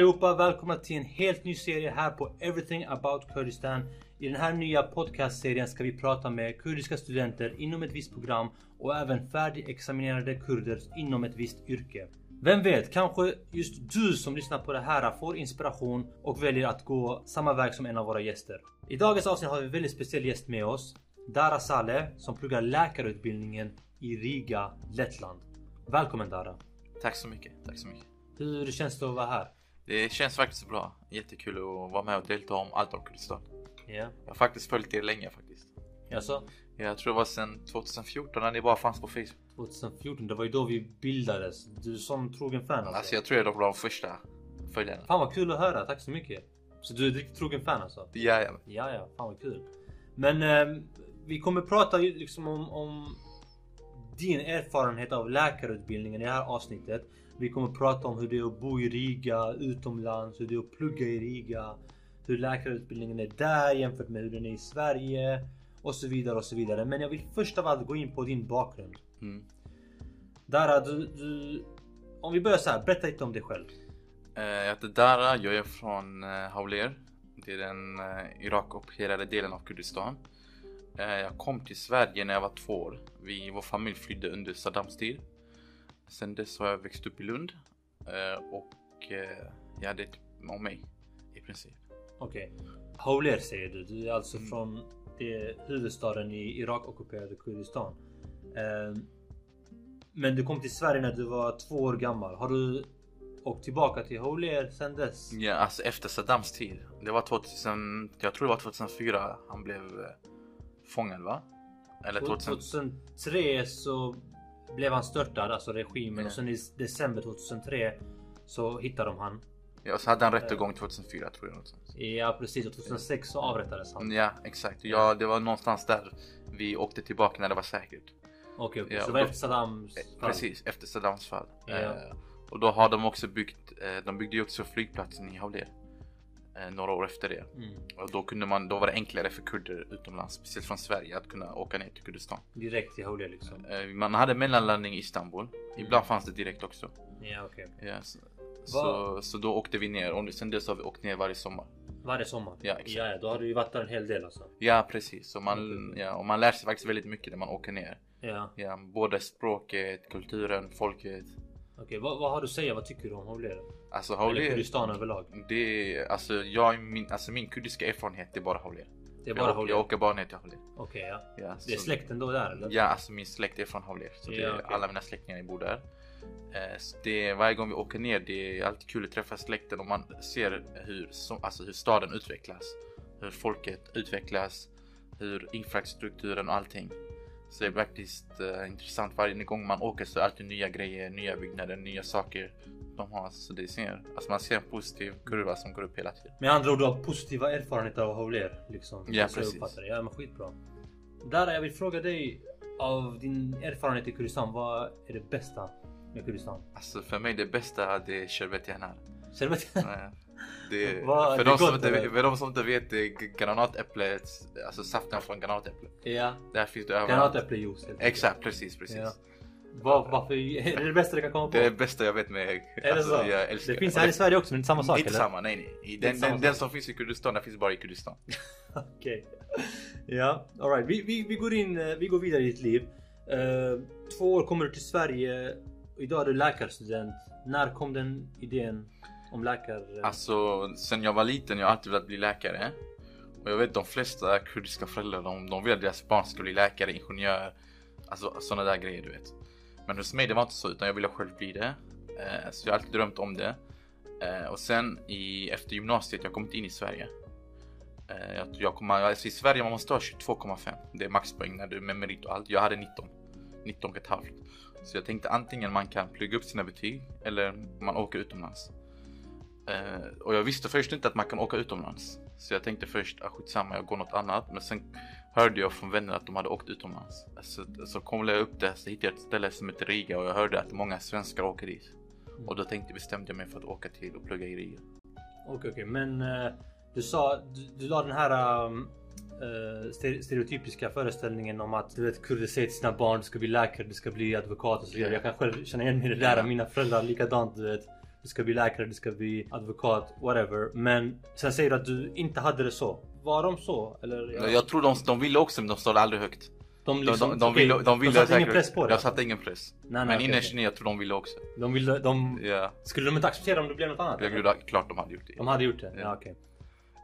Allihopa! Välkomna till en helt ny serie här på Everything about Kurdistan. I den här nya podcastserien ska vi prata med kurdiska studenter inom ett visst program och även färdigexaminerade kurder inom ett visst yrke. Vem vet, kanske just du som lyssnar på det här får inspiration och väljer att gå samma väg som en av våra gäster. I dagens avsnitt har vi en väldigt speciell gäst med oss. Dara Saleh som pluggar läkarutbildningen i Riga, Lettland. Välkommen Dara! Tack så mycket, tack så mycket. Hur känns det att vara här? Det känns faktiskt bra. Jättekul att vara med och delta om allt om Kurdistan. Ja, Jag har faktiskt följt er länge faktiskt. alltså Jag tror det var sedan 2014 när ni bara fanns på Facebook. 2014, det var ju då vi bildades. Du är som trogen fan alltså. Alltså jag tror jag var de första följarna. Fan vad kul att höra, tack så mycket. Så du är ett riktigt trogen fan alltså? Ja, ja. Ja, ja, fan vad kul. Men ehm, vi kommer prata liksom om, om din erfarenhet av läkarutbildningen i det här avsnittet. Vi kommer prata om hur det är att bo i Riga utomlands, hur det är att plugga i Riga. Hur läkarutbildningen är där jämfört med hur den är i Sverige. Och så vidare och så vidare. Men jag vill först av allt gå in på din bakgrund. Mm. Dara, du, du... Om vi börjar så här, berätta lite om dig själv. Eh, Jag heter Dara, jag är från eh, Hawler. Det är den eh, Irak-ockuperade delen av Kurdistan. Jag kom till Sverige när jag var två år. Vi, vår familj flydde under Saddams tid. Sen dess har jag växt upp i Lund. eh, Och eh, ja, det är typ om mig i princip. Okej. Hawler säger du. Du är alltså Mm. från huvudstaden i Irak-ockuperade Kurdistan. Ehm, men du kom till Sverige när du var två år gammal. Har du åkt tillbaka till Hawler sen dess? Ja, alltså efter Saddams tid. Det var 2000, jag tror det var 2004 han blev eh, fångad va? Eller 2000, 2003 så blev han störtad, alltså regimen. Ja. Och sen i december 2003 så hittade de han. ja, så hade han rättegång 2004 tror jag. Någonstans. Ja precis, och 2006 så avrättades han. Ja, exakt. Ja, det var någonstans där vi åkte tillbaka när det var säkert. Okej, okej. Ja, så det var efter Saddams Eh, fall? Precis, efter Saddams fall. Ja. Eh, och då har de också byggt, eh, de byggde ju också flygplatsen i Hawler. Eh, några år efter det. Mm. Och då kunde man, då var det enklare för kurder utomlands, speciellt från Sverige, att kunna åka ner till Kurdistan. Direkt till Hawler liksom? Eh, man hade mellanlandning i Istanbul. Ibland fanns det direkt också. Ja okej. okej. Ja, så, så, så då åkte vi ner och sen dess har vi åkt ner varje sommar. Varje sommar? Ja, exakt. Ja, då har du ju varit där en hel del alltså. Ja precis, så man, Okej. ja, och man lär sig faktiskt väldigt mycket när man åker ner. Ja, Ja, både språket, kulturen, folket. Okej. Vad, vad har du att säga? Vad tycker du om Hawler? Alltså Eller Hawler, Kurdistan överlag? det är, alltså jag, min, alltså min kurdiska erfarenhet är bara Hawler. Det är bara jag, jag åker bara ner till Hawler. Okej, ja. Ja, Det är så- släkten då där eller? Ja, alltså min släkt är från Hawler. Så Ja, okej. alla mina släktingar bor där. Eh, så det, varje gång vi åker ner, det är alltid kul att träffa släkten och man ser hur, som, alltså hur staden utvecklas. Hur folket utvecklas, hur infrastrukturen och allting. Så det är faktiskt eh, intressant. Varje gång man åker så är det alltid nya grejer, nya byggnader, nya saker de har. Så det ser, alltså man ser en positiv kurva som går upp hela tiden. Med andra ord, du har positiva erfarenheter av Hawler liksom? Ja, Så jag precis. det. Ja, men skitbra. Dara, jag vill fråga dig av din erfarenhet i Kurdistan. Vad är det bästa med Kurdistan? Alltså för mig det bästa det är sherbet yanar. Sherbet? Det, Vad- för, det de som gott, inte, för de som inte vet, det är g- granatäpplet, alltså saften från granatäpplet. ja. Där finns det överallt. Granatäpplejuice. Exakt, precis, precis. Ja. Var, varför? Är det det bästa du kan komma på? Det är det bästa jag vet med. Är det så? Jag älskar det finns här i Sverige också, men inte samma sak Inte eller? samma, nej nej. Den, den, den sak. som finns i Kurdistan, den finns bara i Kurdistan. Okej. Ja, alright. Vi, vi, vi går in, eh, vi går vidare i ditt liv. Eh, två år kommer du till Sverige. Idag är du läkarstudent. När kom den idén om läkare? Alltså, sen jag var liten jag har alltid velat bli läkare. Och jag vet de flesta kurdiska föräldrar, de, de vill att deras barn ska bli läkare, ingenjör. Alltså sådana där grejer du vet. Men hos mig det var inte så, utan jag ville själv bli det. Eh, så jag har alltid drömt om det. Eh, och sen i, efter gymnasiet, jag kom inte in i Sverige. Eh, jag, jag kom, alltså I Sverige man måste ha 22,5. Det är maxpoäng när du med merit och allt. Jag hade 19. 19 och ett halvt. Så jag tänkte antingen man kan plugga upp sina betyg eller man åker utomlands. Eh, och jag visste först inte att man kan åka utomlands. Så jag tänkte först, ah, skitsamma jag går något annat. Men sen hörde jag från vänner att de hade åkt utomlands. Så, så kollade jag upp det, så hittade jag ett ställe som heter Riga och jag hörde att många svenskar åker dit. Och då tänkte, bestämde jag mig för att åka till och plugga i Riga. Okej, okej. Men eh, du sa, du, du la den här um, ste- stereotypiska föreställningen om att du vet kurder säger till sina barn du ska bli läkare, du ska bli advokat och så vidare. Jag kan själv känna igen mig i det där. Ja. Mina föräldrar likadant du vet. Du ska bli läkare, du ska bli advokat, whatever. Men sen säger du att du inte hade det så. Var de så? Eller? Jag, jag tror de, de ville också men de sa det aldrig högt. de, De, liksom, de, de, okej, ville, de ville satte ingen press på det? Jag satte ingen press. Nej, nej, men innerst inne jag tror de ville också. De ville, de, Ja, skulle de inte acceptera om det blev något annat? jag gjorde klart de hade gjort det. De hade gjort det? Ja, Ja. okej.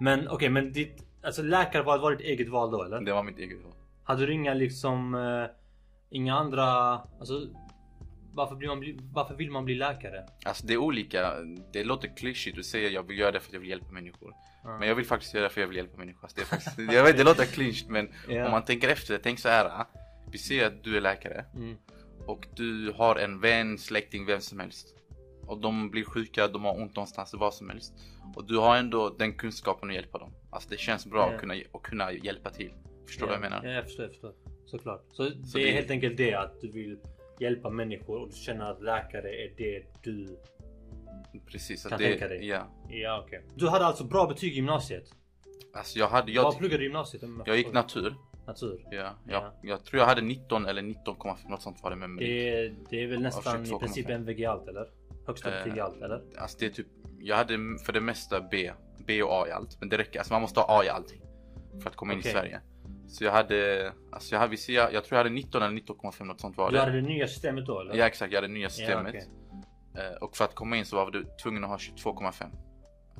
Men okej, men ditt... Alltså läkare var, ditt eget val då eller? Det var mitt eget val. Hade du inga liksom... Eh, inga andra... Alltså... Varför, blir man bli, varför vill man bli läkare? Alltså det är olika. Det låter klyschigt att säga jag vill göra det för att jag vill hjälpa människor. Ja. Men jag vill faktiskt göra det för att jag vill hjälpa människor. Alltså det, är faktiskt, jag vet, det låter clincht men Ja. om man tänker efter, tänk så här. Vi ser att du är läkare Mm. och du har en vän, släkting, vem som helst. Och de blir sjuka, de har ont någonstans, vad som helst. Och du har ändå den kunskapen att hjälpa dem. Alltså det känns bra Ja. att, kunna, att kunna hjälpa till. Förstår du ja. vad jag menar? Ja, jag förstår, jag förstår. Såklart. Så, det är det- helt enkelt det att du vill hjälpa människor och du känner att läkare är det du... Precis. Att Kan det, tänka dig. Ja. Ja, okej. Du hade alltså bra betyg i gymnasiet? Alltså jag hade, Vad jag, pluggade du i gymnasiet? jag gick natur. Natur. Ja, jag, Ja. jag tror jag hade 19 eller 19,5 något sånt var det med mig. Det är, det är väl nästan i 22,5. princip MVG allt eller? Högsta Eh, betyg i allt eller? Alltså det är typ, jag hade för det mesta B, B och A i allt. Men det räcker, alltså man måste ha A i allting. För att komma in Okej. i Sverige. Så jag hade, alltså jag hade, ser, jag tror jag hade 19 eller 19,5 något sånt var Du det. hade det nya systemet då eller? Ja exakt, jag hade det nya systemet. okej. Eh, Och för att komma in så var du tvungen att ha 22,5.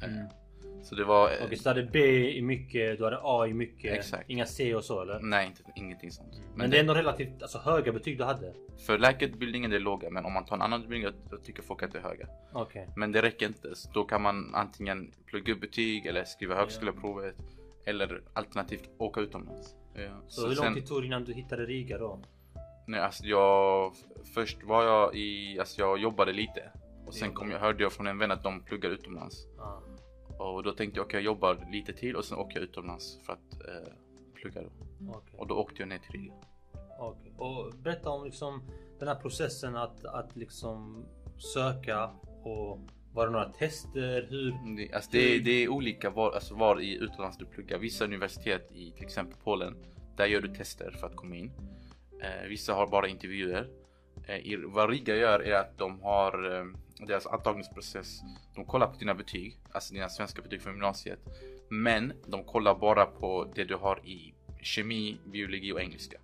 Eh, Mm. Så det var, eh, Okej, så du hade B i mycket, du hade A i mycket. Exakt. Inga C och så eller? nej inte, ingenting sånt. Men, det är ändå relativt alltså, höga betyg du hade. För läkarutbildningen det är låga men om man tar en annan utbildning då tycker folk att det är höga. Okej. Men det räcker inte. Så då kan man antingen plugga upp betyg eller skriva högskoleprovet. Eller alternativt åka utomlands. Ja. Så, hur lång tid tog det innan du hittade Riga då? nej, alltså jag, först var jag i, alltså jag jobbade lite. Och sen kom jag, hörde jag från en vän att de pluggar utomlands. Ja. Och då tänkte jag okej jag jobbar lite till och sen åker jag utomlands för att eh, plugga då. Okej. Och då åkte jag ner till Riga. Okej. Och berätta om liksom den här processen att, att liksom söka och var det några tester? Hur? Mm, det, alltså det, är- det är olika var, alltså var i utlandet du pluggar. Vissa universitet i till exempel Polen, där gör du tester för att komma in. Eh, vissa har bara intervjuer. Eh, i, vad Riga gör är att de har eh, deras antagningsprocess. De kollar på dina betyg, alltså dina svenska betyg från gymnasiet. Men de kollar bara på det du har i kemi, biologi och engelska.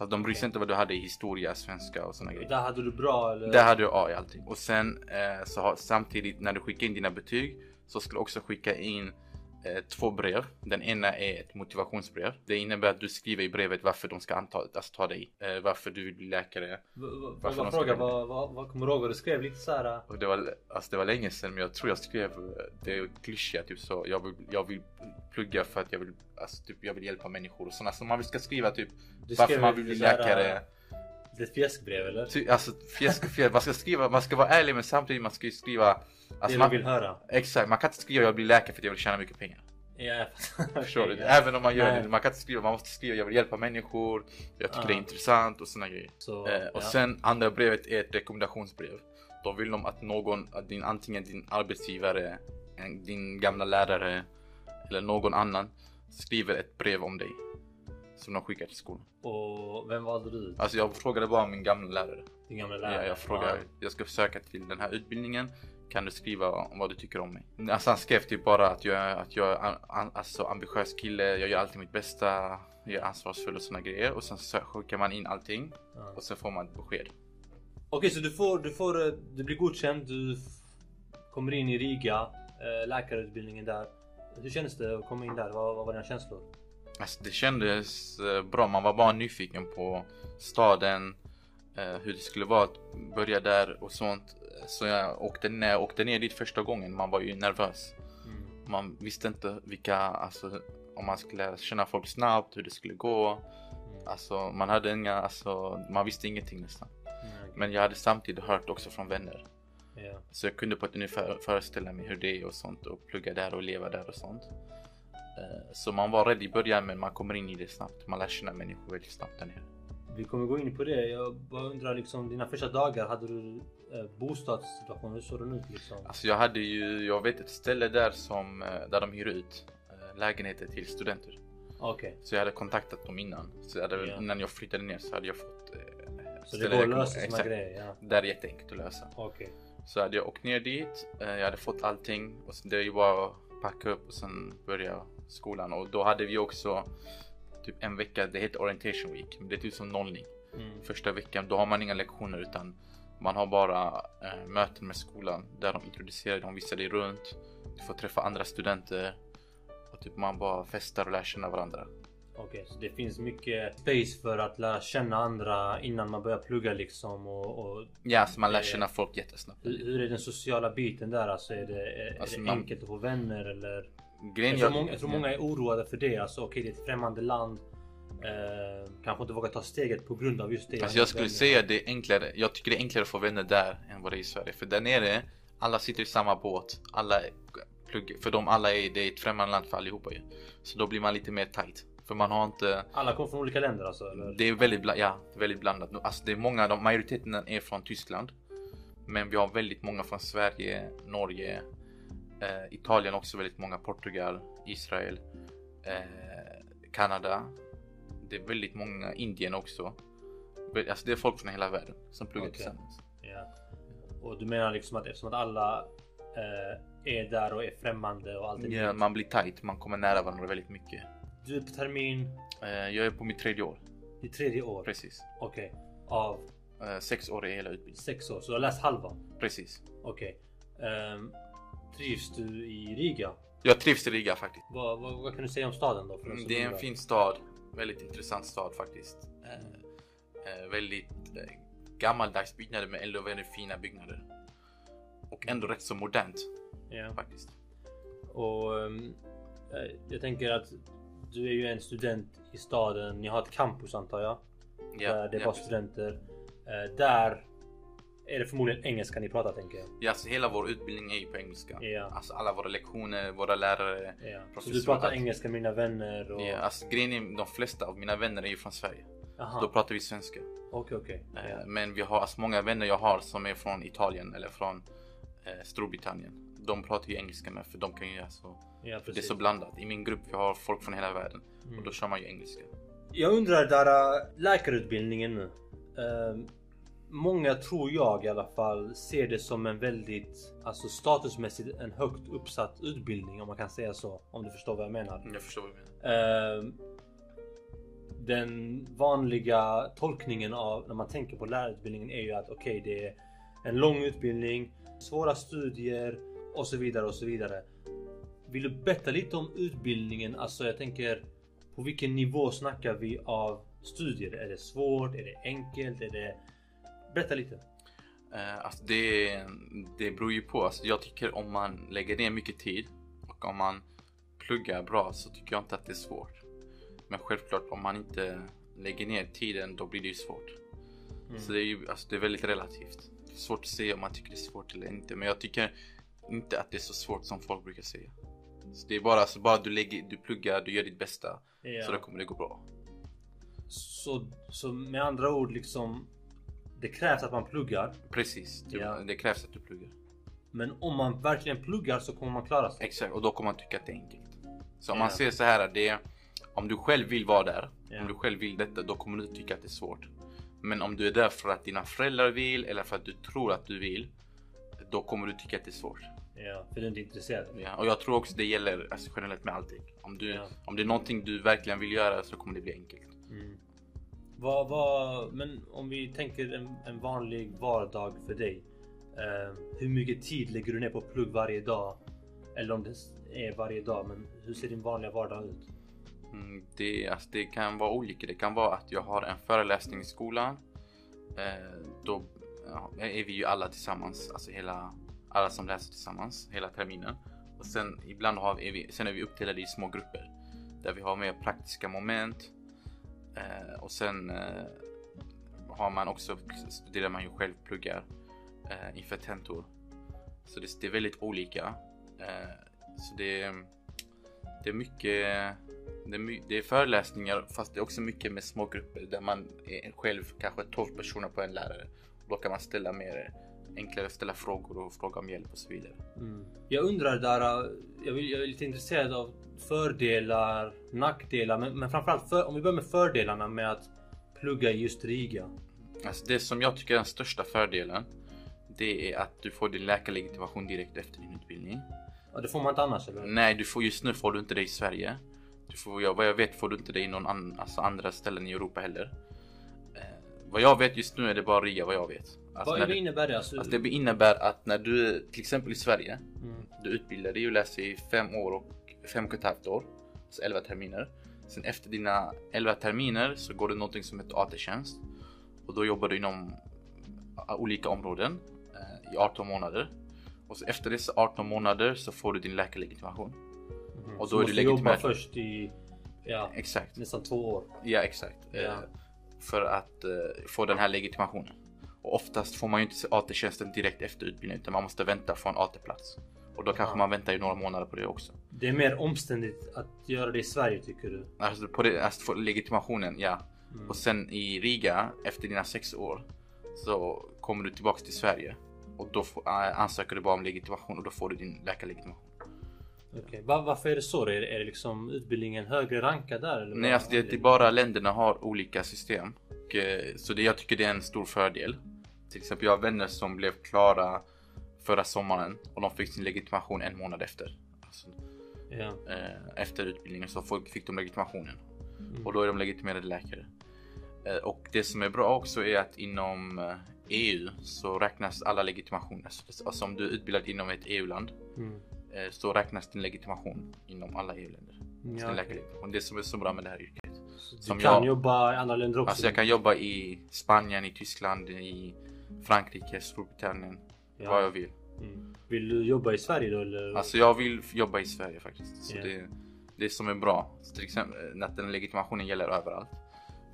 Alltså de bryr sig inte vad du hade i historia, svenska och såna grejer. Där hade du bra eller? Där hade du A i allting. Och sen eh, så har, samtidigt när du skickar in dina betyg så ska du också skicka in två brev. Den ena är ett motivationsbrev. Det innebär att du skriver i brevet varför de ska anta, alltså, ta dig. Eh, varför du vill bli läkare. Varför Vad de fråga, ska- vad, vad, vad kommer du ihåg vad du skrev? Lite såhär... Och det var, alltså, det var länge sedan men jag tror jag skrev eh, det klyschiga typ så. Jag vill, jag vill plugga för att jag vill, alltså, typ, jag vill hjälpa människor och sådana. Så man ska skriva typ varför man vill bli lite såhär, Lite fjäskbrev eller? Ty, alltså fjäsk fjäsk. Man ska skriva, man ska vara ärlig men samtidigt man ska ju skriva Alltså det man, du vill höra? Exakt, man kan inte skriva jag vill bli läkare för att jag vill tjäna mycket pengar. Ja, fattar. Förstår du? Ja. Även om man gör Nej. det, man kan inte skriva, man måste skriva jag vill hjälpa människor, jag tycker Ah. det är intressant och såna grejer. Så, Eh, och ja. sen andra brevet är ett rekommendationsbrev. Då vill de att någon, att din, antingen din arbetsgivare, din gamla lärare eller någon annan skriver ett brev om dig. Som de skickar till skolan. Och vem valde du? Alltså jag frågade bara min gamla lärare. Din gamla lärare? Ja, jag frågade, jag ska söka till den här utbildningen. Kan du skriva om vad du tycker om mig? Alltså han skrev typ bara att jag, är- att jag är an, an, alltså ambitiös kille, jag gör alltid mitt bästa, jag är ansvarsfull och såna grejer. Och sen skickar man in allting Ja. och sen får man ett besked. Okej, så du får, du får, du blir godkänd, du kommer in i Riga, eh, läkarutbildningen där. Hur kändes det att komma in där? Vad, vad var dina känslor? Alltså det kändes eh, bra, man var bara nyfiken på staden, eh, hur det skulle vara att börja där och sånt. Så jag åkte, jag åkte ner dit första gången, man var ju nervös. Mm. Man visste inte vilka, alltså om man skulle känna folk snabbt, hur det skulle gå. Mm. Alltså man hade inga, alltså man visste ingenting nästan. Mm. Men jag hade samtidigt hört också från vänner. Ja. Så jag kunde på ett ungefär föreställa mig hur det är och sånt och plugga där och leva där och sånt. Eh, Så man var rädd i början men man kommer in i det snabbt. Man lär känna människor väldigt snabbt där nere. Vi kommer gå in på det. Jag bara undrar liksom, dina första dagar, hade du eh, bostadssituation? Hur såg den ut liksom? Alltså jag hade ju, jag vet ett ställe där som, eh, där de hyr ut lägenheter till studenter. Okej, Så jag hade kontaktat dem innan. Så hade, Ja. innan jag flyttade ner så hade jag fått eh, så det går att lösa exakt. grejer? Ja. Där är jätteenkelt att lösa. Okej. Så hade jag åkt ner dit, jag hade fått allting och sen det är ju bara att packa upp och sen börja skolan och då hade vi också typ en vecka, det heter orientation week, men det är typ som nollning. Mm. Första veckan, då har man inga lektioner utan man har bara eh, möten med skolan där de introducerar, de visar dig runt. Du får träffa andra studenter och typ man bara festar och lär känna varandra. Okej, så det finns mycket space för att lära känna andra innan man börjar plugga liksom och, och Ja, så man lär känna folk jättesnabbt. hur, hur är den sociala biten där? Alltså är det, är, Alltså, det man- enkelt att få vänner eller? Grejen Jag tror, många, jag tror många är oroade för det. Alltså okej, det är ett främmande land. Eh, kanske inte vågar ta steget på grund av just det. Alltså jag skulle säga det är enklare. Jag tycker det är enklare att få vänner där än vad det är i Sverige. För där nere, alla sitter i samma båt. Alla plugg, för dem alla är det är ett främmande land för allihopa ju. Så då blir man lite mer tight. För man har inte Alla kommer från olika länder alltså? Eller? Det är väldigt, bla- ja, väldigt blandat. Alltså det är många, de, majoriteten är från Tyskland. Men vi har väldigt många från Sverige, Norge, eh, Italien också väldigt många, Portugal, Israel, eh, Kanada. Det är väldigt många, Indien också. Alltså det är folk från hela världen som pluggar Okej. tillsammans. Ja. Och du menar liksom att eftersom att alla eh, är där och är främmande och allt Ja, nytt. man blir tight, man kommer nära varandra väldigt mycket. Du är på termin, Eh, jag är på mitt tredje år, i tredje år. precis. Okej. Av Eh, sex år i hela utbildningen. sex år. Så du har läst halva? Precis. Okej. Ehm, trivs du i Riga? Jag trivs i Riga faktiskt. Vad, vad, vad kan du säga om staden då? Mm, Det är en fin stad. Väldigt intressant stad faktiskt. Eh, eh, väldigt eh, gammaldags byggnader men ändå väldigt fina byggnader. Och ändå rätt så modernt Ja. faktiskt. Och ehm, eh, jag tänker att du är ju en student i staden. Ni har ett campus antar jag? Ja, där det är ja, bara studenter. Eh, där är det förmodligen engelska ni pratar tänker jag. ja, så hela vår utbildning är ju på engelska. Ja. Alltså alla våra lektioner, våra lärare. Ja. Så du pratar engelska med dina vänner? Och... Ja, alltså grejen är, de flesta av mina vänner är ju från Sverige. Aha. Då pratar vi svenska. Okej okej. Eh, Ja. Men vi har alltså många vänner jag har som är från Italien eller från eh, Storbritannien. De pratar ju engelska med för de kan ju alltså Ja, Det är så blandat. I min grupp vi har folk från hela världen Mm. och då kör man ju engelska. Jag undrar där läkarutbildningen nu. Ehm, många tror jag i alla fall ser det som en väldigt alltså statusmässigt en högt uppsatt utbildning om man kan säga så. Om du förstår vad jag menar. Jag förstår vad du menar. Ehm, den vanliga tolkningen av när man tänker på lärarutbildningen är ju att okej det är en lång utbildning, svåra studier och så vidare och så vidare. Vill du berätta lite om utbildningen? Alltså jag tänker på vilken nivå snackar vi av studier? Är det svårt? Är det enkelt? Är det... Berätta lite. Eh, alltså det, det beror ju på. Alltså jag tycker om man lägger ner mycket tid och om man pluggar bra så tycker jag inte att det är svårt. Men självklart om man inte lägger ner tiden då blir det ju svårt. Mm. Så det är ju alltså det är väldigt relativt. Är svårt att säga om man tycker det är svårt eller inte. Men jag tycker inte att det är så svårt som folk brukar säga. Så det är bara, så bara du, lägger, du pluggar, du gör ditt bästa Ja. så då kommer det gå bra. Så, så med andra ord liksom Det krävs att man pluggar Precis, du, Ja. det krävs att du pluggar. Men om man verkligen pluggar så kommer man klara sig. Exakt, och då kommer man tycka att det är enkelt. Så om Ja. man ser så här, det om du själv vill vara där, Ja. om du själv vill detta, då kommer du tycka att det är svårt. Men om du är där för att dina föräldrar vill eller för att du tror att du vill, då kommer du tycka att det är svårt. Ja, för du är inte intresserad. Ja. Och jag tror också det gäller alltså, generellt med allting. Om, du, om det är någonting du verkligen vill göra så kommer det bli enkelt. Mm. Vad, vad, men om vi tänker en, en vanlig vardag för dig. Eh, hur mycket tid lägger du ner på plugg varje dag? Eller om det är varje dag, men hur ser din vanliga vardag ut? Mm, det, alltså, det kan vara olika. Det kan vara att jag har en föreläsning i skolan. Eh, då ja, är vi ju alla tillsammans, alltså hela, alla som läser tillsammans hela terminen. Och sen ibland har vi, är vi, sen är vi uppdelade i små grupper där vi har mer praktiska moment. Eh, och sen eh, har man också, studerar man ju själv, pluggar eh, inför tentor. Så det, det är väldigt olika. Eh, så det, det är mycket det är, my- det är föreläsningar fast det är också mycket med små grupper där man är själv kanske 12 personer på en lärare. Då kan man ställa mer enklare ställa frågor och fråga om hjälp och så vidare. Mm. Jag undrar där, eh, jag, vill, jag är lite intresserad av fördelar, nackdelar, men, men framförallt för, om vi börjar med fördelarna med att plugga i just Riga. Alltså det som jag tycker är den största fördelen det är att du får din läkarlegitimation direkt efter din utbildning. Ja, det får man inte annars eller? Nej, du får, just nu får du inte det i Sverige. Du får, ja, vad jag vet får du inte det i någon an, alltså andra ställen i Europa heller. Eh, vad jag vet just nu är det bara Riga vad jag vet. Alltså, Vad du- innebär det? Alltså, Alltså det innebär att när du till exempel i Sverige, mm. du utbildar dig och läser i fem år och fem och ett halvt år, alltså 11 terminer. Sen efter dina 11 terminer så går det någonting som heter AT-tjänst och då jobbar du inom a- olika områden eh, i 18 månader. Och så efter dessa 18 månader så får du din läkarlegitimation. Mhm. och Så då är måste du jobba legitimerad. först i ja, Exakt. nästan två år. Ja exakt. Ja. Eh, för att eh, få den här legitimationen. Och oftast får man ju inte AT-tjänsten direkt efter utbildningen utan man måste vänta på en AT-plats. Och då kanske Ja. man väntar i några månader på det också. Det är mer omständigt att göra det i Sverige tycker du? Alltså på det, alltså få legitimationen, ja. Mm. Och sen i Riga, efter dina sex år, så kommer du tillbaks till Sverige. Och då får, äh, ansöker du bara om legitimation och då får du din läkarlegitimation. Va- varför är det så? Är det, är det liksom utbildningen högre rankad där? Eller Nej, alltså det, det är bara länderna har olika system. Och, eh, så det, jag tycker det är en stor fördel. Till exempel jag har vänner som blev klara förra sommaren och de fick sin legitimation en månad efter. Alltså, Ja. eh, efter utbildningen så fick de legitimationen. Mm. Och då är de legitimerade läkare. Eh, Och det som är bra också är att inom eh, EU så räknas alla legitimationer. Så- Alltså om du är utbildad inom ett EU-land Mm. eh, så räknas din legitimation inom alla EU-länder. Ja, Din okej. läkarlegitimation. Det som är så bra med det här yrket. Så Du som kan jag- jobba i andra länder också? Alltså jag kan jobba i Spanien, i Tyskland, i Frankrike, Storbritannien, Ja. vad jag vill. Mm. Vill du jobba i Sverige då eller? Alltså jag vill jobba i Sverige faktiskt. Så Ja. det, det som är bra. Så till exempel att den legitimationen gäller överallt.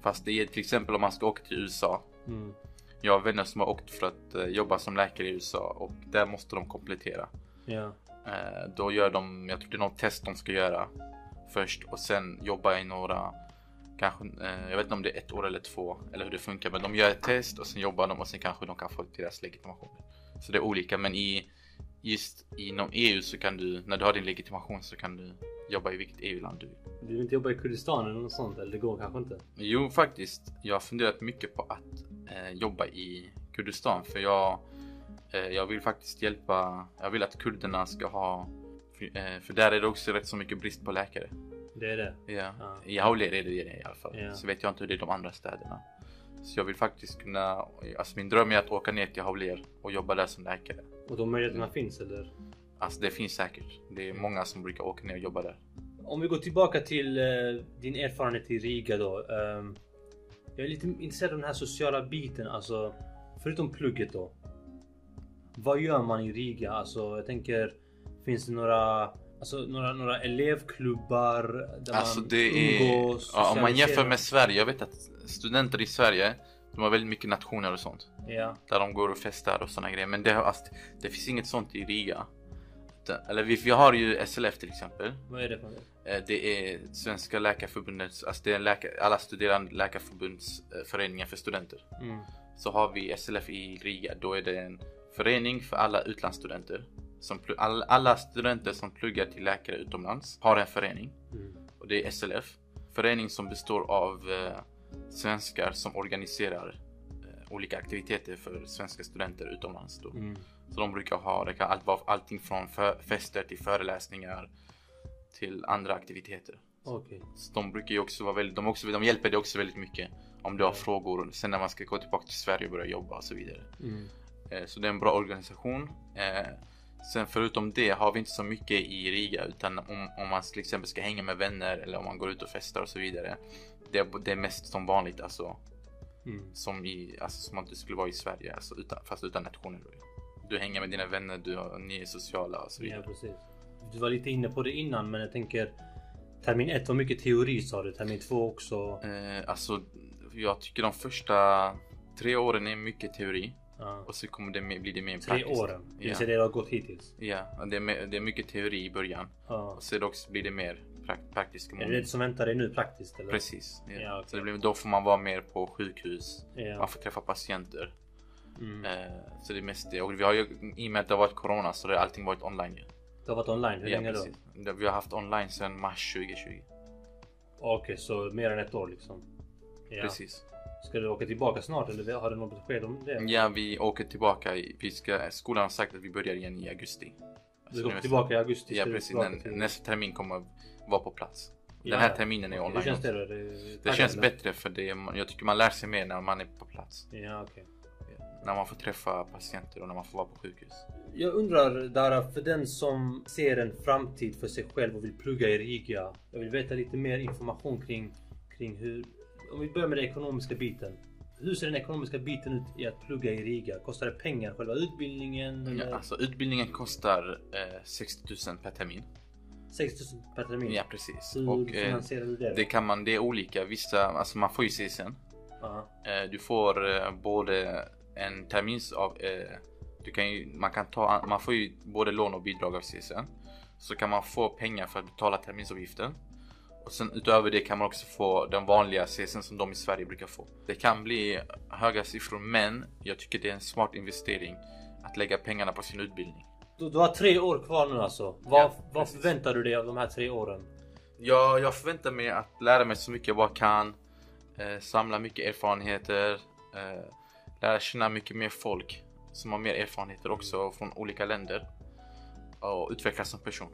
Fast det är till exempel om man ska åka till USA. Mm. Jag har vänner som har åkt för att eh, jobba som läkare i USA och där måste de komplettera. Eh, då gör de, jag tror det är något test de ska göra först och sen jobba i några, kanske, eh, jag vet inte om det är ett år eller två eller hur det funkar men de gör ett test och sen jobbar de och sen kanske de kan få deras legitimation. Så det är olika men i just inom EU så kan du, när du har din legitimation så kan du jobba i vilket EU-land du vill. Du vill inte jobba i Kurdistan eller något sånt? Eller det går kanske inte? Jo faktiskt, jag har funderat mycket på att eh, jobba i Kurdistan för jag, eh, jag vill faktiskt hjälpa, jag vill att kurderna ska ha, för, eh, för där är det också rätt så mycket brist på läkare. Det är det? Ja. Ja. I Hauler är det det i alla fall. Ja. Så vet jag inte hur det är i de andra städerna. Så jag vill faktiskt kunna, alltså min dröm är att åka ner till Hauler och jobba där som läkare. Och de möjligheterna finns eller? Alltså det finns säkert. Det är många som brukar åka ner och jobba där. Om vi går tillbaka till eh, din erfarenhet i Riga då. ehm, jag är lite intresserad av den här sociala biten. Alltså, förutom plugget då. Vad gör man i Riga? Alltså, jag tänker, finns det några, alltså, några, några elevklubbar där Alltså man det är, umgås? ja, om man jämför med Sverige, jag vet att studenter i Sverige, de har väldigt mycket nationer och sånt. Ja, Där de går och festar och såna grejer. Men det, alltså, det finns inget sånt i Riga. Eller vi, vi har ju SLF till exempel. vad är det för något? Eh, Det är Svenska Läkarförbundets, alltså det är läkar, alla studerande läkarförbunds eh, för studenter. Mm. Så har vi SLF i Riga, då är det en förening för alla utlandsstudenter. Som, all, alla studenter som pluggar till läkare utomlands har en förening Mm. och det är SLF. Förening som består av eh, svenskar som organiserar eh, olika aktiviteter för svenska studenter utomlands. Mm. Så de brukar ha, det kan allt allting från för, fester till föreläsningar till andra aktiviteter. Okej. Så de brukar ju också vara väldigt, de, också, de hjälper dig också väldigt mycket om du har frågor sen när man ska gå tillbaka till Sverige och börja jobba och så vidare. Mm. Eh, Så det är en bra organisation. Sen förutom det har vi inte så mycket i Riga utan om, om man till exempel ska hänga med vänner eller om man går ut och festar och så vidare. Det är, det är mest som vanligt alltså. Mm. Som, i, alltså, som att du skulle vara i Sverige alltså, utan, fast utan nationen. Du hänger med dina vänner, du, har- ni är sociala och så Ja, vidare. precis. Du var lite inne på det innan, men jag tänker Termin ett var mycket teori sa du, termin två också. Eh, alltså jag tycker de första tre åren är mycket teori Ja. och så kommer det blir det mer Tre praktiskt. åren, det vill Ja, säga det du har gått hittills. ja det, är, det är mycket teori i början Ja. och sen också blir det mer prak- praktiska Är det det som väntar dig nu praktiskt? Eller? Precis. Ja. Ja, okej. Så det blir, då får man vara mer på sjukhus. Ja. Man får träffa patienter. Mm. Eh, så det är mest det. Och vi har ju, i och med att det har varit corona så har allting varit online. Du har varit online, hur Ja, länge då? precis. Det- Vi har haft online sedan mars 2020. Okej, så mer än ett år liksom? Ja. Precis. Ska du åka tillbaka snart eller har du något besked om det? Ja, vi åker tillbaka. Vi ska, skolan har sagt att vi börjar igen i augusti. Du nu är- tillbaka i augusti? Ja, precis. till- nästa termin kommer vara på plats. Ja, Den här ja. terminen är Hur online. känns också. det då? Det, Det känns bättre för det, jag tycker man lär sig mer när man är på plats. Ja, okej. När man får träffa patienter och när man får vara på sjukhus. Jag undrar Dara, för den som ser en framtid för sig själv och vill plugga i Riga. Jag vill veta lite mer information kring, kring hur... Om vi börjar med den ekonomiska biten. Hur ser den ekonomiska biten ut i att plugga i Riga? Kostar det pengar? Själva utbildningen? Eller? Ja, alltså utbildningen kostar eh, 60 000 per termin. 6 000 per termin? Ja precis. Hur Och eh, finansierar du det? då? det kan man, det är olika. Vissa, alltså man får ju CSN. Ja. Eh, du får eh, både en termins av, eh, du kan ju, man kan ta, man får ju både lån och bidrag av CSN. Så kan man få pengar för att betala terminsavgiften. Och sen utöver det kan man också få den vanliga CSN som de i Sverige brukar få. Det kan bli höga siffror men jag tycker det är en smart investering att lägga pengarna på sin utbildning. Du, du har tre år kvar nu alltså. Vad, Ja, vad förväntar du dig av de här tre åren? Jag, jag förväntar mig att lära mig så mycket jag bara kan. Eh, samla mycket erfarenheter. Eh, lära känna mycket mer folk som har mer erfarenheter också från olika länder. Och utvecklas som person.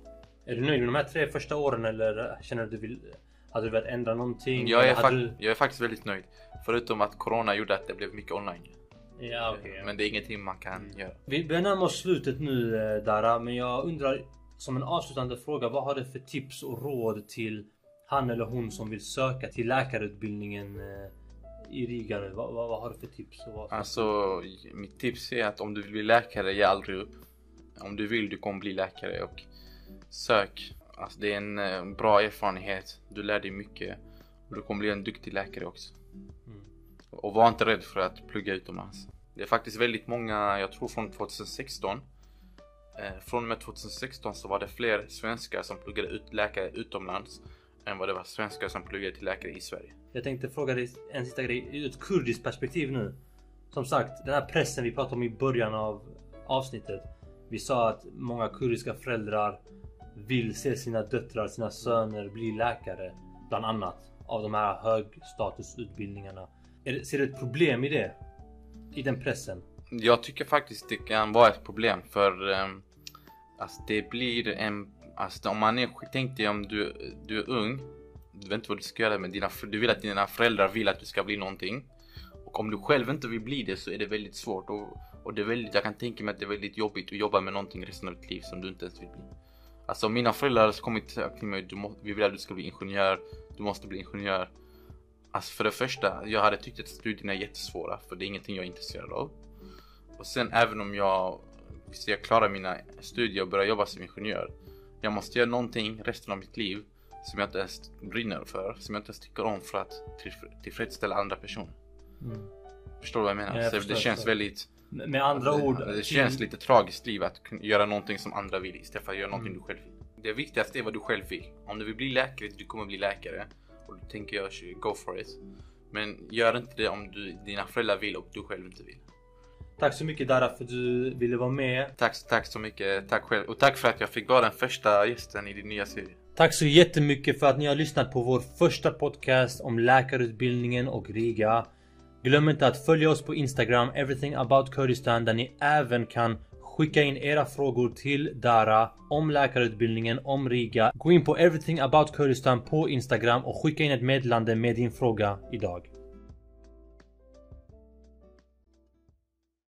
Är du nöjd med de här tre första åren eller känner du att du vill... Hade du velat ändra någonting? Jag är, fak- jag är faktiskt väldigt nöjd. Förutom att Corona gjorde att det blev mycket online. du... Ja, ja. Men det är ingenting man kan göra. Vi börjar närma oss slutet nu eh, Dara, men jag undrar som en avslutande fråga. Vad har du för tips och råd till han eller hon som vill söka till läkarutbildningen eh, i Riga nu? Vad, vad, vad har du för tips? Och vad, Alltså, mitt tips är att om du vill bli läkare, ge aldrig upp. Om du vill, du kommer bli läkare och sök. Alltså, det är en eh, bra erfarenhet. Du lär dig mycket och du kommer bli en duktig läkare också. Mm. Och var inte rädd för att plugga utomlands. Det är faktiskt väldigt många, jag tror från 2016. Eh, från och med 2016 så var det fler svenskar som pluggade ut läkare utomlands än vad det var svenskar som pluggade till läkare i Sverige. Jag tänkte fråga dig en sista grej ur ett kurdiskt perspektiv nu. Som sagt, den här pressen vi pratade om i början av avsnittet. Vi sa att många kurdiska föräldrar vill se sina döttrar, sina söner bli läkare. Bland annat. Av de här högstatusutbildningarna. Ser du ett problem i det? I den pressen? Jag tycker faktiskt det kan vara ett problem för um, alltså det blir en, alltså om man är, tänk dig om du, du är ung, du vet inte vad du ska göra med dina, du vill att dina föräldrar vill att du ska bli någonting. Och om du själv inte vill bli det så är det väldigt svårt och, och det är väldigt, jag kan tänka mig att det är väldigt jobbigt att jobba med någonting resten av ditt liv som du inte ens vill bli. Alltså mina föräldrar hade kommit till mig, du må, vi vill att du ska bli ingenjör, du måste bli ingenjör. Alltså för det första, jag hade tyckt att studierna är jättesvåra för det är ingenting jag är intresserad av. Och sen även om jag, hvis jag klarar mina studier och börjar jobba som ingenjör. Jag måste göra någonting resten av mitt liv som jag inte ens brinner för, som jag inte ens tycker om för att tillf- tillfredsställa andra personer. Förstår du vad jag menar? Ja, jag Så det känns väldigt... Med andra ord. Det känns lite tragiskt liv att göra någonting som andra vill istället för att göra någonting Mm. du själv vill. Det viktigaste är vad du själv vill. Om du vill bli läkare, du kommer bli läkare. Och då tänker jag, go for it. Men gör inte det om du, dina föräldrar vill och du själv inte vill. Tack så mycket Dara för att du ville vara med. Tack, tack så mycket. Tack själv. Och tack för att jag fick vara den första gästen i din nya serie. Tack så jättemycket för att ni har lyssnat på vår första podcast om läkarutbildningen och Riga. Glöm inte att följa oss på Instagram, everything about Kurdistan, där ni även kan skicka in era frågor till Dara om läkarutbildningen, om Riga. Gå in på everything about Kurdistan på Instagram och skicka in ett meddelande med din fråga idag.